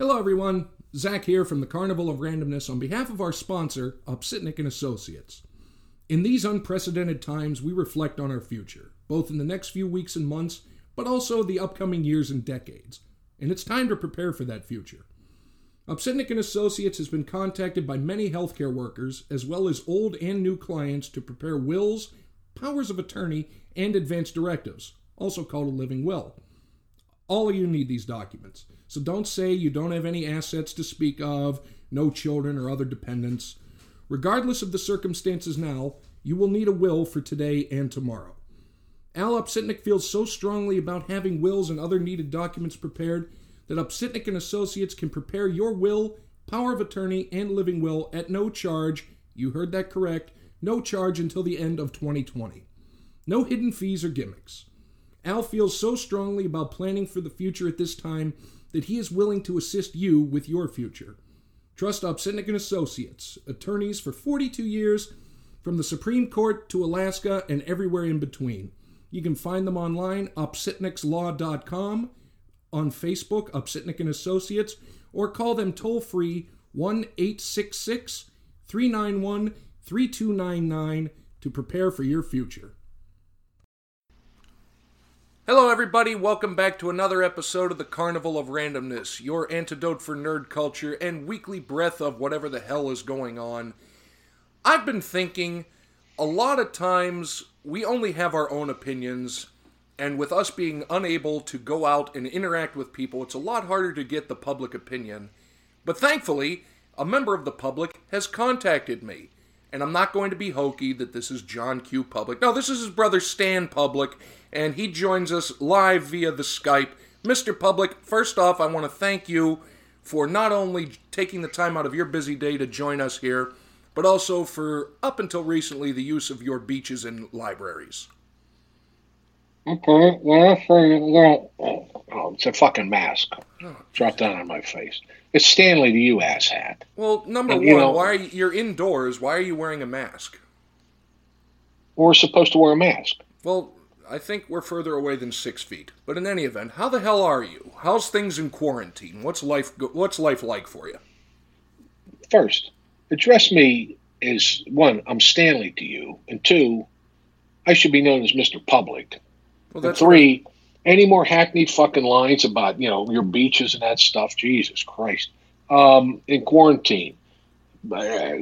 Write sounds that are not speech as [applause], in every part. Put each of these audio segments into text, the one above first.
Hello, everyone. Zach here from the Carnival of Randomness on behalf of our sponsor, Opsitnik and Associates. In these unprecedented times, we reflect on our future, both in the next few weeks and months, but also the upcoming years and decades. And it's time to prepare for that future. Opsitnik and Associates has been contacted by many healthcare workers, as well as old and new clients, to prepare wills, powers of attorney, and advance directives, also called a living will. All of you need these documents. So don't say you don't have any assets to speak of, no children or other dependents. Regardless of the circumstances now, you will need a will for today and tomorrow. Al Opsitnik feels so strongly about having wills and other needed documents prepared that Opsitnik and Associates can prepare your will, power of attorney, and living will at no charge. You heard that correct. No charge until the end of 2020. No hidden fees or gimmicks. Al feels so strongly about planning for the future at this time that he is willing to assist you with your future. Trust Opsitnik and Associates, attorneys for 42 years, from the Supreme Court to Alaska and everywhere in between. You can find them online, opsitnikslaw.com, on Facebook, Opsitnik and Associates, or call them toll free 1 866 391 3299 to prepare for your future. Hello, everybody. Welcome back to another episode of the Carnival of Randomness, your antidote for nerd culture and weekly breath of whatever the hell is going on. I've been thinking a lot of times we only have our own opinions, and with us being unable to go out and interact with people, it's a lot harder to get the public opinion. But thankfully, a member of the public has contacted me. And I'm not going to be hokey that this is John Q. Public. No, this is his brother Stan Public and he joins us live via the Skype. Mr. Public, first off, I want to thank you for not only taking the time out of your busy day to join us here, but also for, up until recently, the use of your beaches and libraries. Okay, yeah, for, yeah. Oh, it's a fucking mask. Oh, Drop down on my face. It's Stanley the you asshat. Well, number and, one, know, why are you, you're indoors? Why are you wearing a mask? We're supposed to wear a mask. Well, I think we're further away than six feet. But in any event, how the hell are you? How's things in quarantine? What's life? What's life like for you? First, address me as one. I'm Stanley to you, and two, I should be known as Mister Public. Well, and three, right. any more hackneyed fucking lines about you know your beaches and that stuff? Jesus Christ! Um, in quarantine, uh,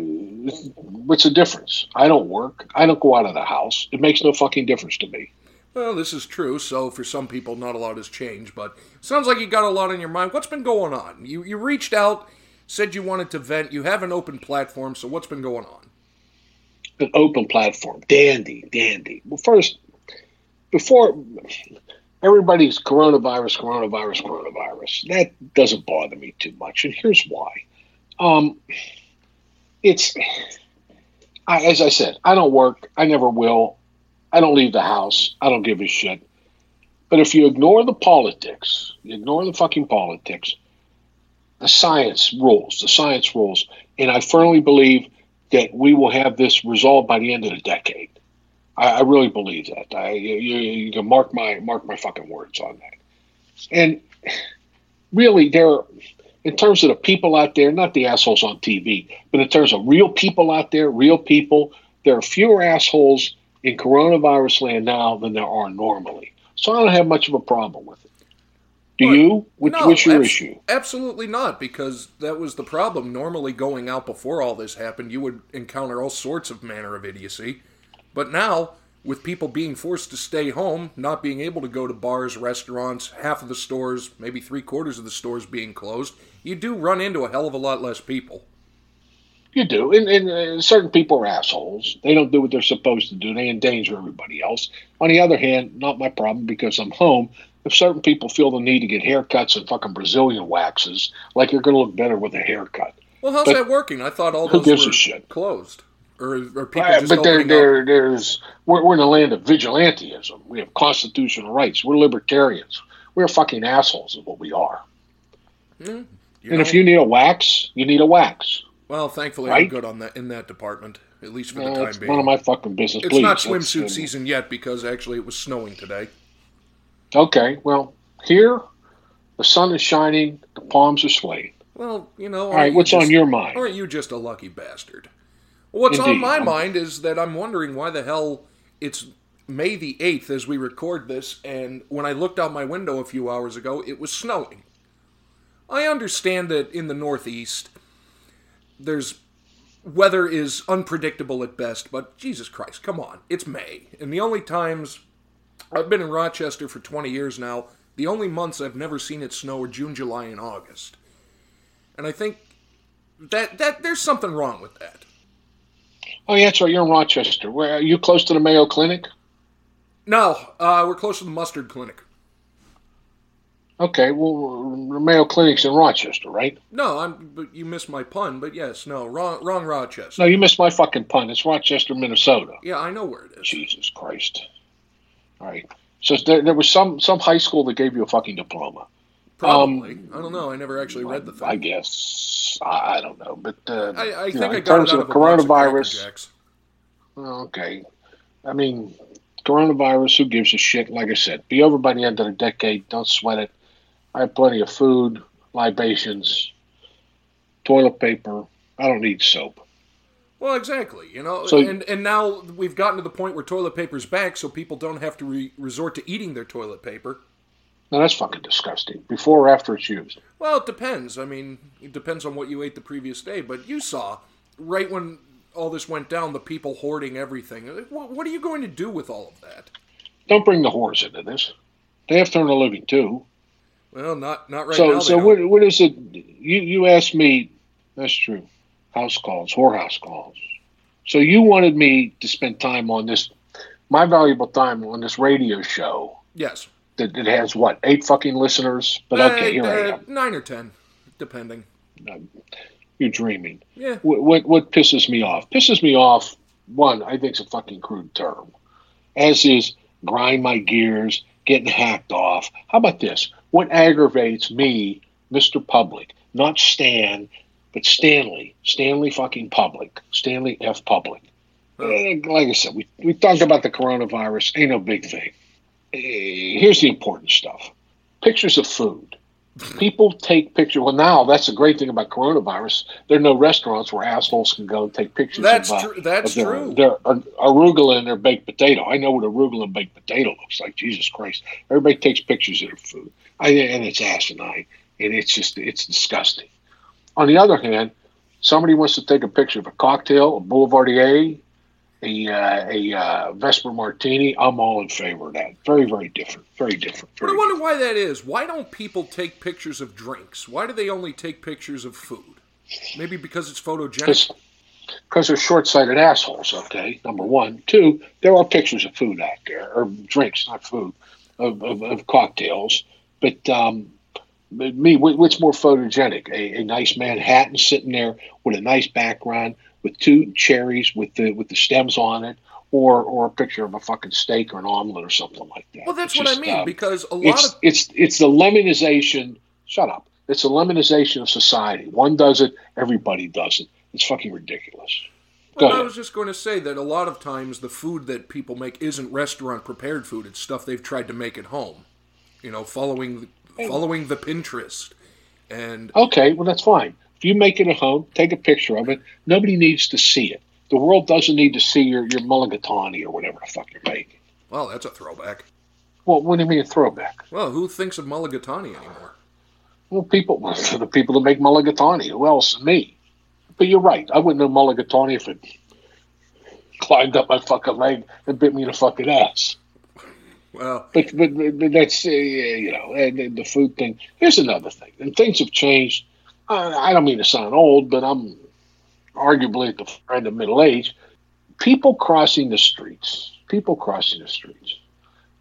what's the difference? I don't work. I don't go out of the house. It makes no fucking difference to me. Well, this is true. So for some people, not a lot has changed, but sounds like you got a lot on your mind. What's been going on? You you reached out, said you wanted to vent. You have an open platform. So what's been going on? An open platform, dandy, dandy. Well, first, before everybody's coronavirus, coronavirus, coronavirus. That doesn't bother me too much, and here's why. Um, it's I, as I said, I don't work. I never will. I don't leave the house. I don't give a shit. But if you ignore the politics, ignore the fucking politics, the science rules. The science rules. And I firmly believe that we will have this resolved by the end of the decade. I, I really believe that. I, you, you, can mark my mark my fucking words on that. And really, there, in terms of the people out there, not the assholes on TV, but in terms of real people out there, real people, there are fewer assholes in coronavirus land now than there are normally. So I don't have much of a problem with it. Do you? Which, no, what's your abs- issue? Absolutely not, because that was the problem. Normally, going out before all this happened, you would encounter all sorts of manner of idiocy. But now, with people being forced to stay home, not being able to go to bars, restaurants, half of the stores, maybe three quarters of the stores being closed, you do run into a hell of a lot less people. You do, and, and uh, certain people are assholes. They don't do what they're supposed to do. They endanger everybody else. On the other hand, not my problem because I'm home. If certain people feel the need to get haircuts and fucking Brazilian waxes, like you're going to look better with a haircut. Well, how's but that working? I thought all those who gives were a shit? closed. Or, or people uh, but there, there, there's we're, we're in the land of vigilantism. We have constitutional rights. We're libertarians. We're fucking assholes, is what we are. Mm, and know. if you need a wax, you need a wax. Well, thankfully, right? I'm good on that in that department, at least for the time it's being. None of my fucking business. It's Please, not swimsuit season yet because actually it was snowing today. Okay, well, here The sun is shining. The palms are swaying. Well, you know. All right, what's just, on your mind? Aren't you just a lucky bastard? What's Indeed, on my I'm- mind is that I'm wondering why the hell it's May the 8th as we record this, and when I looked out my window a few hours ago, it was snowing. I understand that in the Northeast, there's weather is unpredictable at best, but Jesus Christ, come on, it's May, and the only times I've been in Rochester for 20 years now, the only months I've never seen it snow are June, July, and August, and I think that that there's something wrong with that. Oh, yeah, that's right. You're in Rochester. Where are you close to the Mayo Clinic? No, uh, we're close to the mustard clinic. Okay, well, Mayo Clinic's in Rochester, right? No, I'm. But you missed my pun. But yes, no, wrong, wrong Rochester. No, you missed my fucking pun. It's Rochester, Minnesota. Yeah, I know where it is. Jesus Christ. All right. So there, there was some some high school that gave you a fucking diploma. Probably. I don't know. I never actually read the thing. Um, I guess I, I don't know, but uh, I, I think know, I in got terms of of the a box of coronavirus. Okay, I mean, coronavirus. Who gives a shit? Like I said, be over by the end of the decade. Don't sweat it. I have plenty of food, libations, toilet paper. I don't need soap. Well, exactly. You know, So- and and now we've gotten to the point where toilet paper's back, so people don't have to re- resort to eating their toilet paper. Now that's fucking disgusting. Before or after it's used. Well, it depends. I mean, it depends on what you ate the previous day. But you saw, right when all this went down, the people hoarding everything. What, what are you going to do with all of that? Don't bring the whores into this. They have to earn a living too. Well, not not right so, now. so what, what is it? You you asked me. That's true. House calls, whorehouse calls. So you wanted me to spend time on this, my valuable time on this radio show yes. that, that has what eight fucking listeners. But okay, Uh, here I uh, am. Nine or ten, depending. You're dreaming. Yeah. What, what what pisses me off? Pisses me off. One, I think it's a fucking crude term. As is grind my gears, getting hacked off. How about this? What aggravates me, Mr. Public, not Stan, but Stanley, Stanley fucking Public, Stanley F. Public. Eh, Like I said, we, we talked about the coronavirus. Ain't no big thing. Eh, Here's the important stuff pictures of food. [laughs] People take pictures. Well, now that's the great thing about coronavirus. There are no restaurants where assholes can go and take pictures. That's of, uh, true. That's their, true. Their ar- arugula and their baked potato. I know what arugula and baked potato looks like. Jesus Christ! Everybody takes pictures of their food, and it's asinine, and it's just it's disgusting. On the other hand, somebody wants to take a picture of a cocktail, a Boulevardier, a uh, a uh, Vesper Martini. I'm all in favor of that. Very very different. Very different. But I Very wonder why that is. Why don't people take pictures of drinks? Why do they only take pictures of food? Maybe because it's photogenic. because they're short-sighted assholes. Okay, number one. Two, there are pictures of food out there, or drinks, not food, of, of, of cocktails. But um, me, wh- what's more photogenic? A, a nice Manhattan sitting there with a nice background, with two cherries with the with the stems on it, or or a picture of a fucking steak or an omelet or something like that. Well, that's It's what I mean. um, because a lot it's of it's it's the lemonization. Shut up. It's the lemonization of society. One does it, everybody does it. It's fucking ridiculous. Well, I was just going to say that a lot of times the food that people make isn't restaurant prepared food. It's stuff they've tried to make at home. You know, following following the Pinterest, and Okay, well that's fine. If you make it at home, take a picture of it. Nobody needs to see it. The world doesn't need to see your your mulligatawny or whatever the fuck you're making. well, that's a throwback. Well, what do you mean a throwback? Well, who thinks of mulligatawny anymore? Well, people, well, [laughs] for the people that make mulligatawny, who else? Me. But you're right. I wouldn't know mulligatawny if it climbed up my fucking leg and bit me in the fucking ass. Well, But but, but, that's uh, you know and, and the food thing. Here's another thing, and things have changed. I don't mean to sound old, but I'm arguably at the end of middle age. People crossing the streets. People crossing the streets.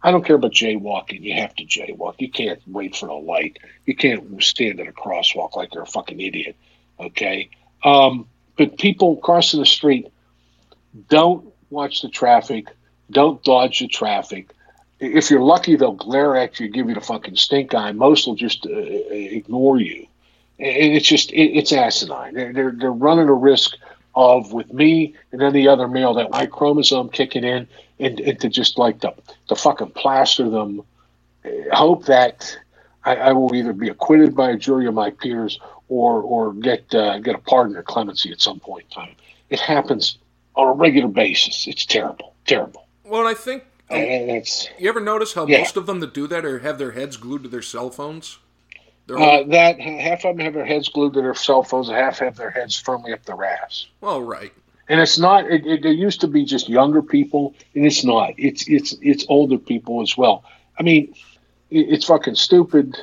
I don't care about jaywalking. You have to jaywalk. You can't wait for the light. You can't stand at a crosswalk like you're a fucking idiot. Okay. Um, but people crossing the street don't watch the traffic. Don't dodge the traffic if you're lucky, they'll glare at you, give you the fucking stink eye. Most will just uh, ignore you, and it's just it, it's asinine. They're, they're they're running a risk of with me and any other male that Y chromosome kicking in, and, and to just like to to fucking plaster them. Hope that I, I will either be acquitted by a jury of my peers or or get uh, get a pardon or clemency at some point in time. It happens on a regular basis. It's terrible, terrible. Well, I think it's you ever notice how Yeah. most of them that do that are have their heads glued to their cell phones. Uh, that half of them have their heads glued to their cell phones, and half have their heads firmly up their ass. well, right. And it's not. It, it, there used to be just younger people, and it's not. It's it's it's older people as well. I mean, it, it's fucking stupid.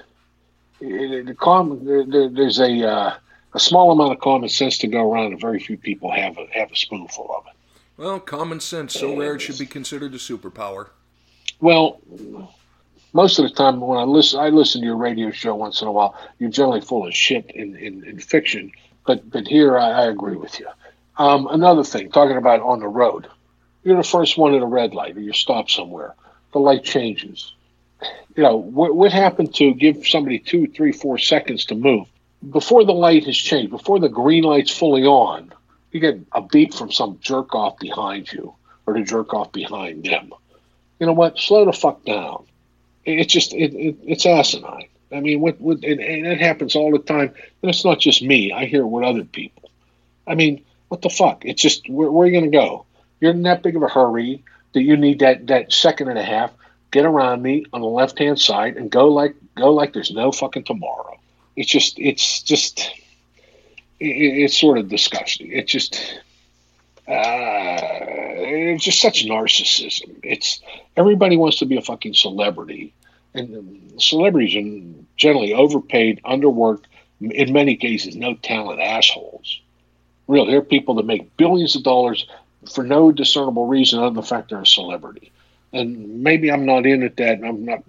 It, the com, there, there- there's a uh, a small amount of common sense to go around, and very few people have a, have a spoonful of it. Well, common sense so rare it should be considered a superpower. Well, most of the time when I listen, I listen to your radio show once in a while. You're generally full of shit in, in, in fiction, but but here I, I agree with you. Um, another thing, talking about on the road, you're the first one at a red light, or you stop somewhere. The light changes. You know what, what happened to give somebody two, three, four seconds to move before the light has changed, before the green light's fully on. You get a beep from some jerk off behind you, or the jerk off behind them you know what? Slow the fuck down. It's just it, it, it's asinine. I mean, what, what and, and it happens all the time. And it's not just me. I hear it with other people. I mean, what the fuck? It's just where, where are you going to go? You're in that big of a hurry that you need that that second and a half. Get around me on the left hand side and go like go like there's no fucking tomorrow. It's just it's just it, it's sort of disgusting. It's just uh, it's just such narcissism. It's everybody wants to be a fucking celebrity, and celebrities are generally overpaid, underworked, in many cases, no talent assholes. Real, they're people that make billions of dollars for no discernible reason other than the fact they're a celebrity. And maybe I'm not in at that. and I'm not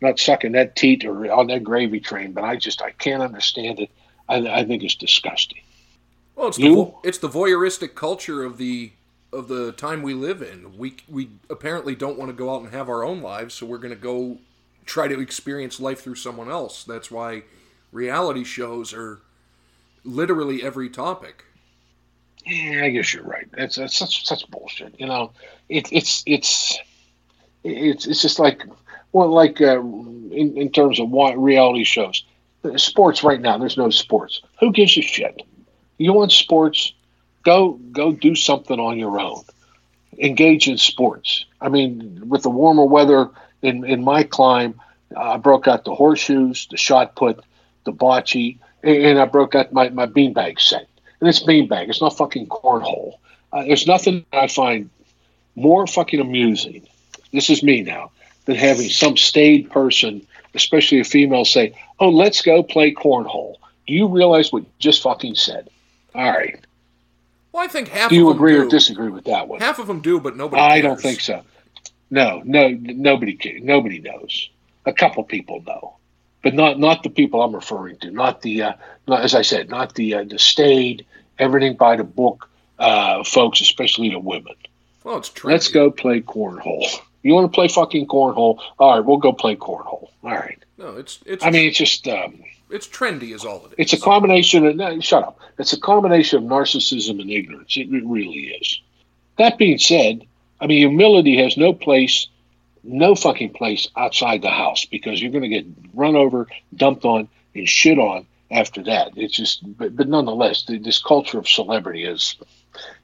not sucking that teat or on that gravy train, but I just I can't understand it. I, I think it's disgusting. Well, it's the vo- it's the voyeuristic culture of the of the time we live in. We we apparently don't want to go out and have our own lives, so we're going to go try to experience life through someone else. That's why reality shows are literally every topic. Yeah, I guess you're right. That's, that's such such bullshit. You know, it, it's it's it's it's just like well, like uh, in in terms of reality shows, sports right now. There's no sports. Who gives a shit? You want sports? Go go do something on your own. Engage in sports. I mean, with the warmer weather in in my climb, I broke out the horseshoes, the shot put, the bocce, and and I broke out my my beanbag set and it's beanbag. It's not fucking cornhole. Uh, there's nothing I find more fucking amusing. This is me now than having some staid person, especially a female, say, "Oh, let's go play cornhole." Do you realize what you just fucking said? All right. Well, I think half Do you of them agree do. or disagree with that one? Half of them do, but nobody. I don't think so. No, no, nobody ca- nobody knows. A couple people know, but not not the people I'm referring to. Not the uh, not, as I said, not the uh, the staid, everything by the book uh, folks, especially the women. Well, it's trendy. Let's go play cornhole. You want to play fucking cornhole? All right, we'll go play cornhole. All right. No, it's it's. I mean, it's just um, it's trendy, is all it is. it's a combination of no, shut up. It's a combination of narcissism and ignorance. It, it really is. That being said, I mean, humility has no place, no fucking place outside the house because you're going to get run over, dumped on, and shit on after that. It's just, but, but nonetheless, th- this culture of celebrity is,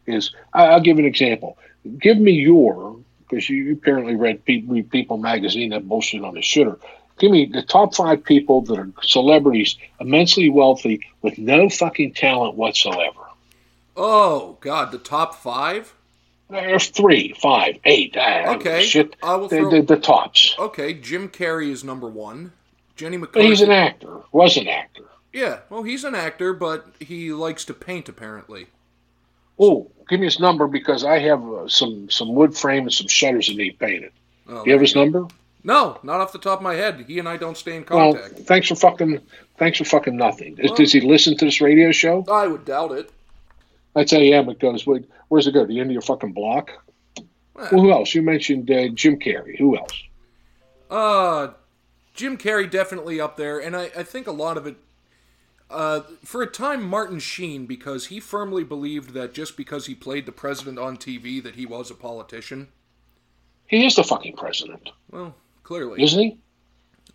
is. I, I'll give an example. Give me your, because you, apparently read Pe- People magazine that bullshit on the shitter. Give me the top five people that are celebrities, immensely wealthy, with no fucking talent whatsoever. oh God, the top five. There's three, five, eight. Ah, Okay, shit. I will The, throw- the, the tops. Okay, Jim Carrey is number one. Jenny McCarthy. he's an actor. Was an actor. Yeah, well, he's an actor, but he likes to paint apparently. Oh, give me his number because I have uh, some some wood frame and some shutters that need painted. Oh, Do you have his number? No, not off the top of my head. He and I don't stay in Well, contact. thanks for fucking thanks for fucking nothing. Does- Well- Does he listen to this radio show? I would doubt it. I'd say yeah, but it goes. Where's it go? The end of your fucking block? Well, Well, who else? You mentioned uh, Jim Carrey. Who else? Uh, Jim Carrey definitely up there, and I, I think a lot of it. Uh, for a time, Martin Sheen, because he firmly believed that just because he played the president on TV, that he was a politician. He is the fucking president, Well, clearly. isn't he?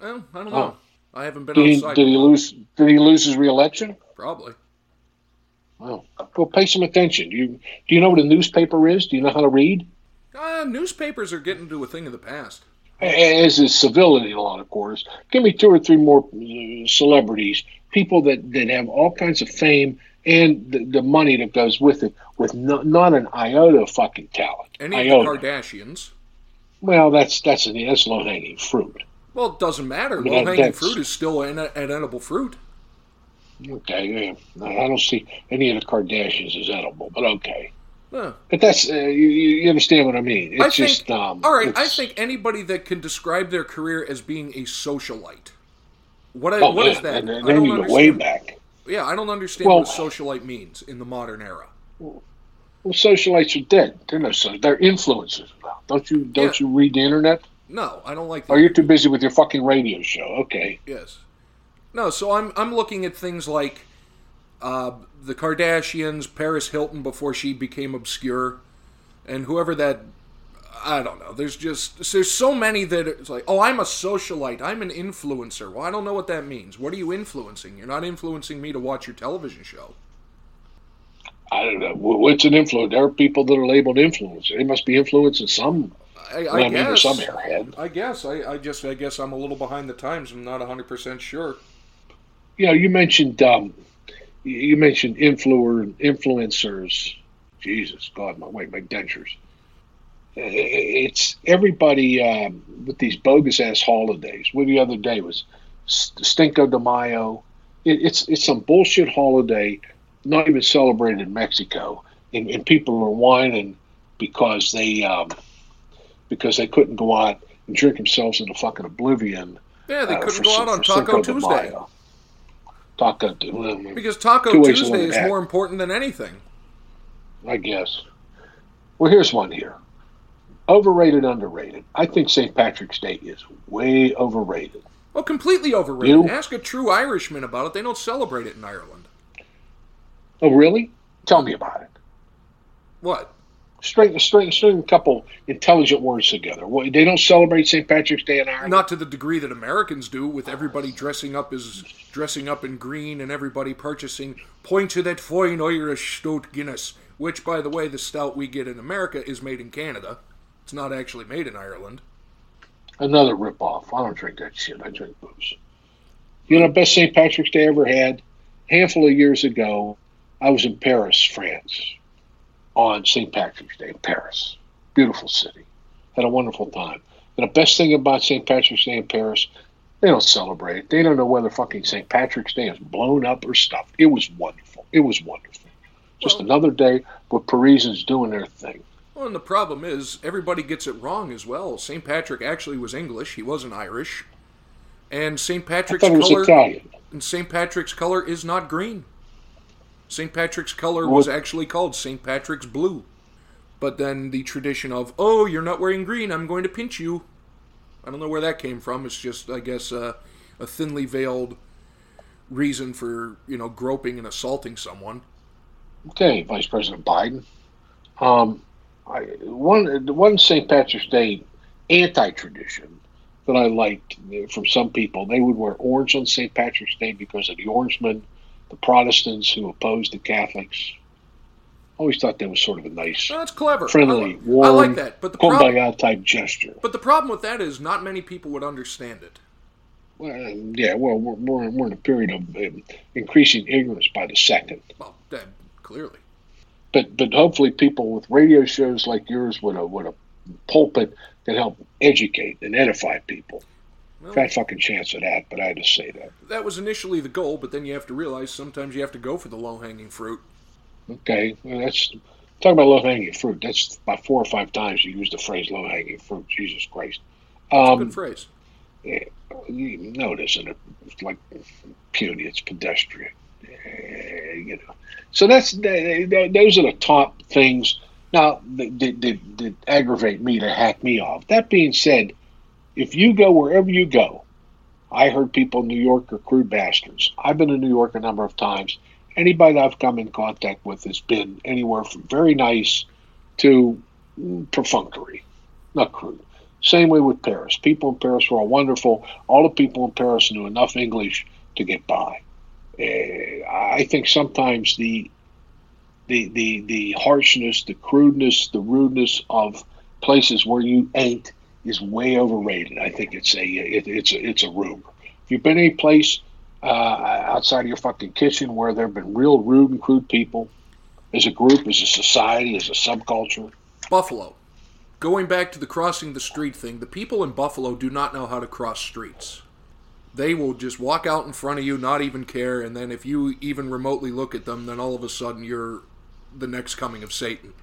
Well, I don't Oh. know. I haven't been Did he, did he lose? Did he lose his reelection? Probably. Well, go pay some attention. You do you know what a newspaper is? Do you know how to read? Uh, newspapers are getting to a thing of the past. As is civility a lot of quarters. Give me two or three more uh, celebrities, people that, that have all kinds of fame and the, the money that goes with it, with no, not an iota of fucking talent. Any of the Kardashians. Well, that's that's an that's low hanging fruit. Well, it doesn't matter. Low hanging fruit is still an, an edible fruit. Okay, yeah. I don't see any of the Kardashians as edible, but okay. Huh. But that's uh, you, you understand what I mean. It's I think, just um, all right, I think anybody that can describe their career as being a socialite. What, I, Oh, what man, is that? And, and I don't you go way back. Yeah, I don't understand Well- what socialite means in the modern era. Well, socialites are dead. They're no so they're influencers now. Don't you don't you read the internet? No, I don't like the Or you're too busy with your fucking radio show? Okay. Yes. No, so I'm I'm looking at things like uh, the Kardashians, Paris Hilton before she became obscure, and whoever that I don't know. There's just there's so many that it's like, oh, I'm a socialite, I'm an influencer. Well, I don't know what that means. What are you influencing? You're not influencing me to watch your television show. I don't know. Wh- What's an influence? There are people that are labeled influencers. They must be influencing some I, I or guess. some airhead. I guess. I, I just I guess I'm a little behind the times. I'm not 100 percent sure. You know, you mentioned um, you- mentioned influer influencers. Jesus God, my wait, my dentures. It's everybody um, with these bogus ass holidays. What the other day was S- Cinco de Mayo. It, it's it's some bullshit holiday, not even celebrated in Mexico, and, and people are whining because they um, because they couldn't go out and drink themselves into fucking oblivion. Yeah, they uh, couldn't for go out on Taco Tuesday Mayo. Taco Tuesday. because Taco Tuesday is more important than anything. I guess. Well, here's one here. Overrated, underrated. I think St. Patrick's Day is way overrated. Well, completely overrated. You? Ask a true Irishman about it. They don't celebrate it in Ireland. Oh, really? Tell me about it. What? String, string, string a couple intelligent words together. What, they don't celebrate St. Patrick's Day in Ireland. Not to the degree that Americans do, with everybody dressing up as dressing up in green and everybody purchasing point to that fine Irish stout Guinness, which, by the way, the stout we get in America is made in Canada. It's not actually made in Ireland. Another ripoff. I don't drink that shit. I drink booze. You know, best St. Patrick's Day I ever had. handful of years ago, I was in Paris, France, on St. Patrick's Day in Paris. Beautiful city. Had a wonderful time. And the best thing about St. Patrick's Day in Paris, they don't celebrate it. They don't know whether fucking St. Patrick's Day is blown up or stuffed. It was wonderful. It was wonderful. Just Well- another day with Parisians doing their thing. Well, and the problem is everybody gets it wrong as well. St. Patrick actually was English; he wasn't Irish. And St. Patrick's thought it was color and St. Patrick's color is not green. St. Patrick's color was actually called St. Patrick's blue. But then the tradition of, oh, you're not wearing green, I'm going to pinch you. I don't know where that came from. It's just, I guess, uh, a thinly veiled reason for, you know, groping and assaulting someone. Okay, Vice President Biden. Um, I, one the one St. Patrick's Day anti-tradition that I liked from some people. They would wear orange on St. Patrick's Day because of the Orangemen, the Protestants who opposed the Catholics. I always thought that was sort of a nice, that's clever. friendly, I, warm, I like that. But the problem, type gesture. but the problem with that is not many people would understand it. Well, yeah, well, we're, we're, we're in a period of um, increasing ignorance by the second. Well, that, clearly. but but hopefully people with radio shows like yours with a with a pulpit can help educate and edify people. Well, Fat fucking chance of that, but I had to say that. that was initially the goal, but then you have to realize sometimes you have to go for the low hanging fruit. Okay, well, that's talk about low hanging fruit. That's about four or five times you use the phrase low hanging fruit. Jesus Christ. Um, good phrase. you- no, it isn't. It's like puny. It's pedestrian. Eh, You know. So that's th- th- those are the top things. Now that, that, that, that aggravate me to hack me off. That being said, if you go wherever you go, I heard people in New York are crude bastards. I've been in New York a number of times. Anybody I've come in contact with has been anywhere from very nice to perfunctory, not crude. Same way with Paris. People in Paris were all wonderful. All the people in Paris knew enough English to get by. Uh, I think sometimes the the the the harshness, the crudeness, the rudeness of places where you ain't is way overrated. I think it's a it, it's a, it's a rumor. If you've been any place uh, outside of your fucking kitchen where there have been real rude and crude people, as a group, as a society, as a subculture, Buffalo. Going back to the crossing the street thing, the people in Buffalo do not know how to cross streets. They will just walk out in front of you, not even care, and then if you even remotely look at them, then all of a sudden you're the next coming of Satan.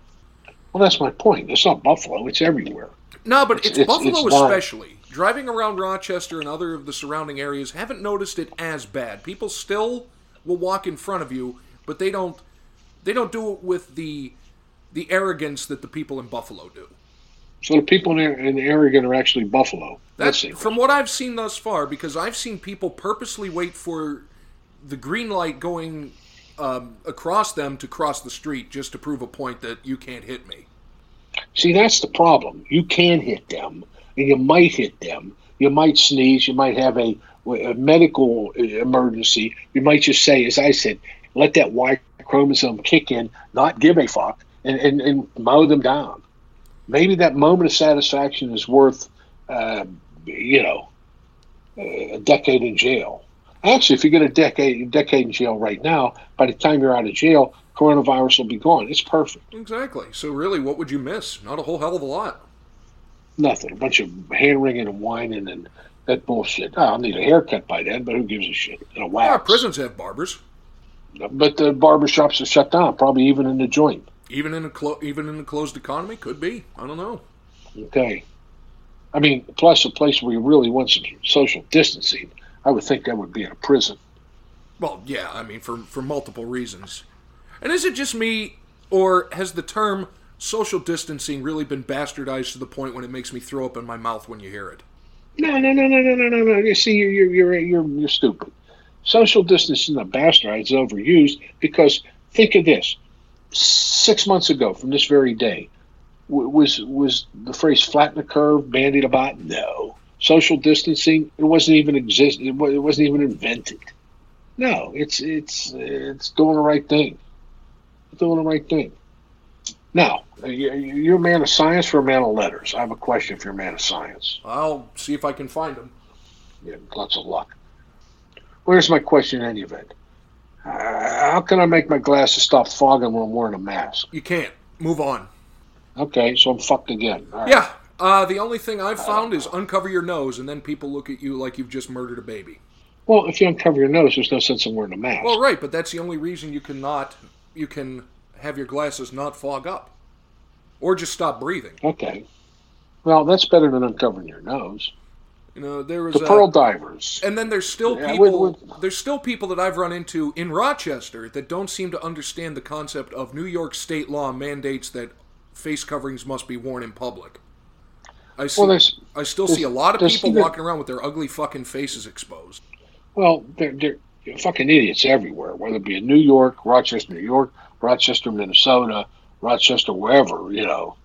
Well, that's my point. It's not Buffalo; it's everywhere. No, but it's, It's- it's- Buffalo it's especially. Driving around Rochester and other of the surrounding areas, haven't noticed it as bad. People still will walk in front of you, but they don't. They don't do it with the the arrogance that the people in Buffalo do. So the people in, in Oregon are actually Buffalo. That's from what I've seen thus far, because I've seen people purposely wait for the green light going um, across them to cross the street just to prove a point that you can't hit me. See, that's the problem. You can hit them, and you might hit them. You might sneeze. You might have a, a medical emergency. You might just say, as I said, let that Y chromosome kick in, not give a fuck, and, and, and mow them down. Maybe that moment of satisfaction is worth, uh, you know, a decade in jail. Actually, if you get a decade a decade in jail right now, by the time you're out of jail, coronavirus will be gone. It's perfect. Exactly. So really, what would you miss? Not a whole hell of a lot. Nothing. A bunch of hand wringing and whining and that bullshit. Oh, I'll need a haircut by then, but who gives a shit? And a Yeah, prisons have barbers, But the barber shops are shut down, probably even in the joint. even in a clo- even in a closed economy. Could be. I don't know. Okay. I mean, plus a place where you really want some social distancing, I would think that would be in a prison. Well, yeah. I mean, for for multiple reasons. And is it just me, or has the term social distancing really been bastardized to the point when it makes me throw up in my mouth when you hear it? No, no, no, no, no, no, no, no. You see, you're you're you're you're, you're stupid. Social distancing is overused because think of this: six months ago, from this very day, was was the phrase "flatten the curve" bandied about? No. Social distancing it wasn't even exist. It wasn't even invented. No, it's it's it's doing the right thing. It's doing the right thing. Now, you- you're a man of science or a man of letters? I have a question for your man of science. I'll see if I can find them. Yeah, lots of luck. Where's my question in any event? Uh, how can I make my glasses stop fogging when I'm wearing a mask? You can't. Move on. Okay, so I'm fucked again. Right. Yeah. Uh, the only thing I've found is uncover your nose, and then people look at you like you've just murdered a baby. Well, if you uncover your nose, there's no sense in wearing a mask. Well, right, but that's the only reason you can not, you can have your glasses not fog up, or just stop breathing. Okay. Well, that's better than uncovering your nose. You know, there was The a- pearl divers. and then there's still Yeah, people. with- with- There's still people that I've run into in Rochester that don't seem to understand the concept of New York state law mandates that face coverings must be worn in public. I see. Well, I still see a lot of people walking around with their ugly fucking faces exposed. well, they're, they're fucking idiots everywhere. Whether it be in New York, Rochester, New York, Rochester, Minnesota, Rochester, wherever you know,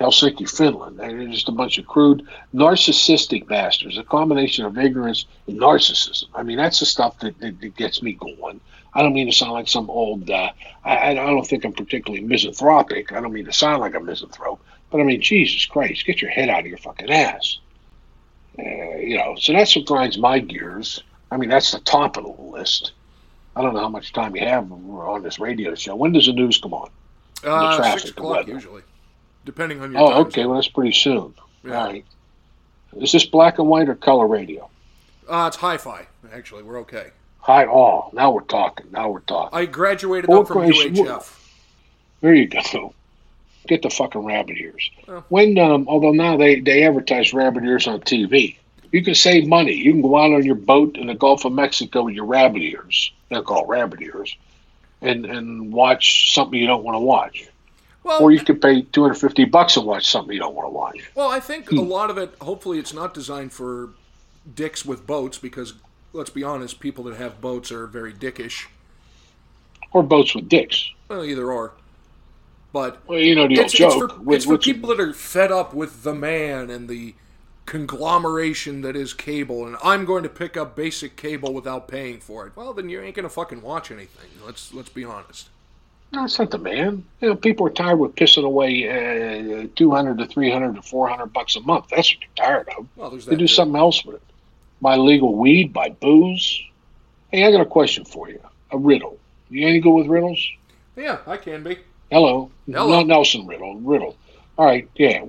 Helsinki, Finland. They're just a bunch of crude, narcissistic bastards. A combination of ignorance and narcissism. I mean, that's the stuff that, that, that gets me going. I don't mean to sound like some old. Uh, I, I don't think I'm particularly misanthropic. I don't mean to sound like a misanthrope. But I mean, Jesus Christ, get your head out of your fucking ass. Uh, you know, so that's what grinds my gears. I mean, that's the top of the list. I don't know how much time you have on this radio show. When does the news come on? Uh, traffic, six o'clock usually, depending on your Oh, okay. zone. Well, that's pretty soon. Yeah. All right. Is this black and white or color radio? Uh, it's hi-fi. Actually, we're okay. Hi, oh, now we're talking. Now we're talking. I graduated up from UHF. There you go. Get the fucking rabbit ears. Oh. When, um, although now they, they advertise rabbit ears on TV, you can save money. You can go out on your boat in the Gulf of Mexico with your rabbit ears. They're called rabbit ears. And, and watch something you don't want to watch. Well, Or you could pay 250 bucks and watch something you don't want to watch. Well, I think Hmm. a lot of it, hopefully, it's not designed for dicks with boats because, let's be honest, people that have boats are very dickish. Or boats with dicks. Well, either or. But Well, you know the it's, it's for, it's for people that are fed up with the man and the conglomeration that is cable, and I'm going to pick up basic cable without paying for it. Well, then you ain't gonna fucking watch anything. Let's let's be honest. No, it's not the man. You know, people are tired with pissing away uh, two hundred to three hundred to four hundred bucks a month. That's what they're tired of. Well, there's They do too. something else with it. Buy legal weed, buy booze. Hey, I got a question for you. A riddle. You any good with riddles? Yeah, I can be. Hello. Hello. Not Nelson Riddle. Riddle. All right. Yeah.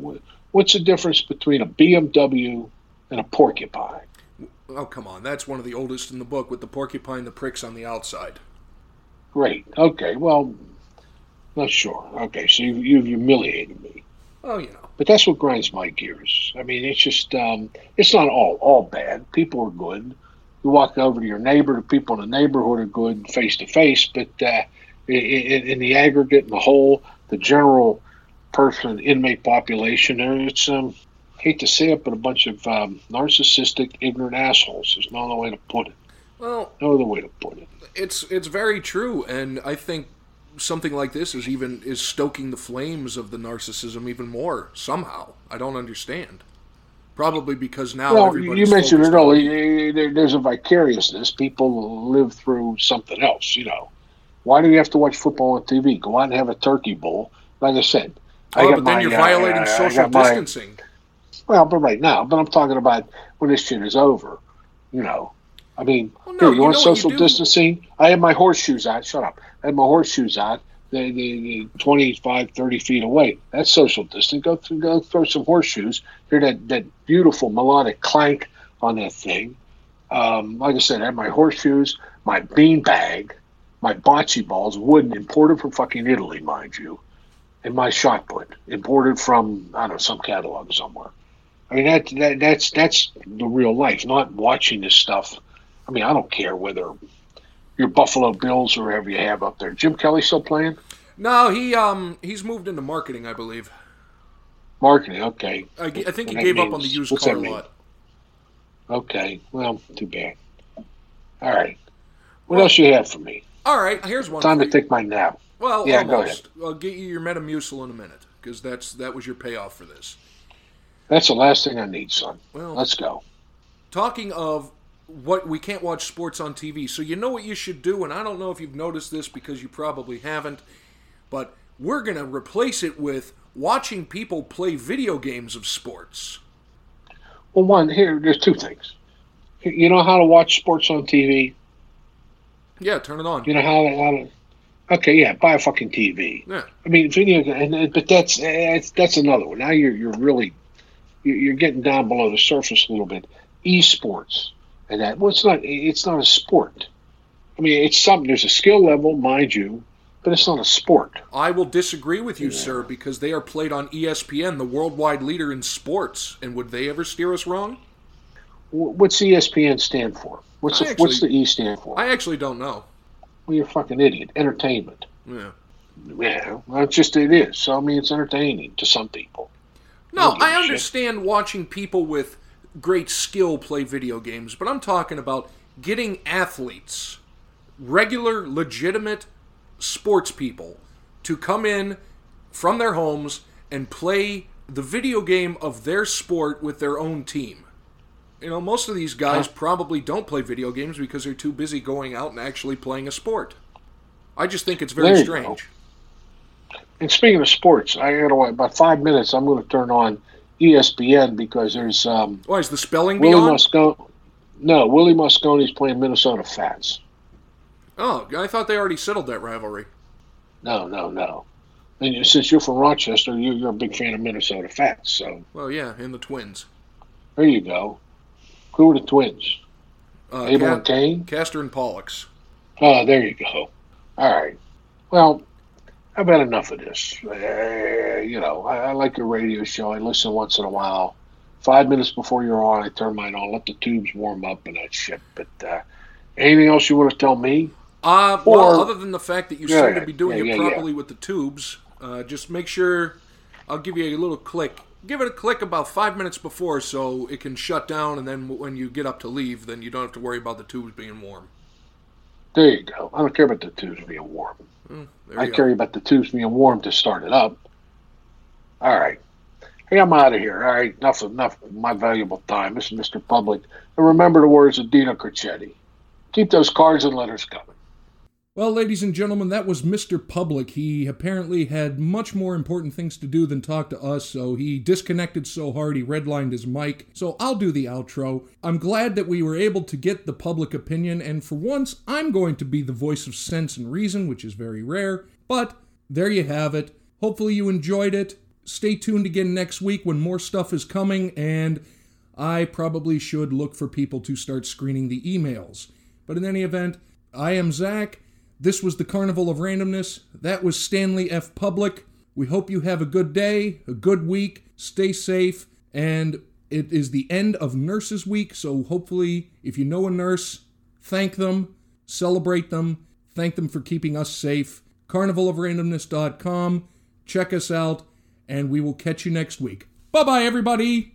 What's the difference between a BMW and a porcupine? Oh come on, that's one of the oldest in the book with the porcupine, the pricks on the outside. Great. Okay. Well, not sure. Okay. So you've, you've humiliated me. Oh, you know. But that's what grinds my gears. I mean, it's just um, it's not all all bad. People are good. You walk over to your neighbor. The people in the neighborhood are good face to face. But uh, in, in, the aggregate, in the whole, the general person inmate population, uh, it's um, hate to say it, but a bunch of um, narcissistic, ignorant assholes. There's no other way to put it. Well, No other way to put it. it's it's very true, and I think something like this is even is stoking the flames of the narcissism even more somehow. I don't understand. Probably because now Well, you mentioned it earlier. There's a vicariousness. People live through something else. You know, why do you have to watch football on TV? Go out and have a turkey bowl. Like I said, I Oh, got but then you're uh, violating I social got my- distancing. well, but right now, but I'm talking about when this shit is over. You know, I mean, Well, no, here, you you want what you social distancing? I have my horseshoes out. Shut up. I have my horseshoes out. They, they, they 25, 30 feet away. That's social distance. Go through, go throw some horseshoes. Hear that, that beautiful melodic clank on that thing. Um, like I said, I have my horseshoes, my bean bag, my bocce balls, wooden, imported from fucking Italy, mind you, and my shot put, imported from I don't know some catalog somewhere. I mean that, that that's that's the real life, not watching this stuff. I mean, I don't care whether your Buffalo Bills or whoever you have up there. Jim Kelly still playing? No, he um he's moved into marketing, I believe. Marketing, okay. I think he gave up on the means. used car lot. Okay. Well, too bad. All right. What Well- else you have for me? All right, here's one. Time to take my nap. Well, Yeah, go almost. I'll get you your Metamucil in a minute because that's that was your payoff for this. That's the last thing I need, son. Well, Let's go. talking of what we can't watch sports on TV. So you know what you should do, and I don't know if you've noticed this because you probably haven't, but we're gonna replace it with watching people play video games of sports. Well, one here. There's two things. You know how to watch sports on TV. Yeah, turn it on. You know how. How okay, yeah. Buy a fucking TV. Yeah. I mean, video, and, but that's that's, another one. Now you're you're really you're getting down below the surface a little bit. Esports and that. Well, it's not it's not a sport. I mean, it's something. There's a skill level, mind you, but it's not a sport. I will disagree with you, sir, because they are played on ESPN, the worldwide leader in sports. And would they ever steer us wrong? Wh- What's ESPN stand for? What's the, what's the E stand for? I actually don't know. well, you're a fucking idiot. Entertainment. Yeah. Yeah, well, it's just it is. So I mean, it's entertaining to some people. No, Don't give a I shit. understand watching people with great skill play video games, but I'm talking about getting athletes, regular, legitimate sports people, to come in from their homes and play the video game of their sport with their own team. You know, most of these guys probably don't play video games because they're too busy going out and actually playing a sport. I just think it's very strange. And speaking of sports, I got wait about five minutes. I'm going to turn on ESPN because there's um, Why is the spelling Willie beyond? Mosconi. No, Willie Mosconi's playing Minnesota Fats. Oh, I thought they already settled that rivalry. No, no, no. And you- since you're from Rochester, you- you're a big fan of Minnesota Fats. So Well, yeah, and the Twins. there you go. Who were the twins? Uh, Abel and Cain? Castor and Pollux. Oh, there you go. All right. Well, I've had enough of this. Uh, you know, I, I like your radio show. I listen once in a while. Five minutes before you're on, I turn mine on, let the tubes warm up and that shit. But uh, anything else you want to tell me? Uh, well, other than the fact that you Yeah, seem to be doing yeah, it yeah. properly with the tubes, uh, just make sure. I'll give you a little click. Give it a click about five minutes before so it can shut down, and then when you get up to leave, then you don't have to worry about the tubes being warm. There you go. I don't care about the tubes being warm. Hmm, there I go. care about the tubes being warm to start it up. All right. Hey, I'm out of here. All right, enough enough of my valuable time. This is Mr. Public. And remember the words of Dino Crocetti. Keep those cards and letters coming. Well, ladies and gentlemen, that was Mr. Public. He apparently had much more important things to do than talk to us, so he disconnected so hard he redlined his mic. So I'll do the outro. I'm glad that we were able to get the public opinion, and for once, I'm going to be the voice of sense and reason, which is very rare. But there you have it. Hopefully, you enjoyed it. Stay tuned again next week when more stuff is coming, and I probably should look for people to start screening the emails. But in any event, I am Zach. This was the Carnival of Randomness. That was Stanley F. Public. We hope you have a good day, a good week, stay safe, and it is the end of Nurses Week, so hopefully, if you know a nurse, thank them, celebrate them, thank them for keeping us safe. CarnivalofRandomness.com. Check us out and we will catch you next week. Bye bye, everybody.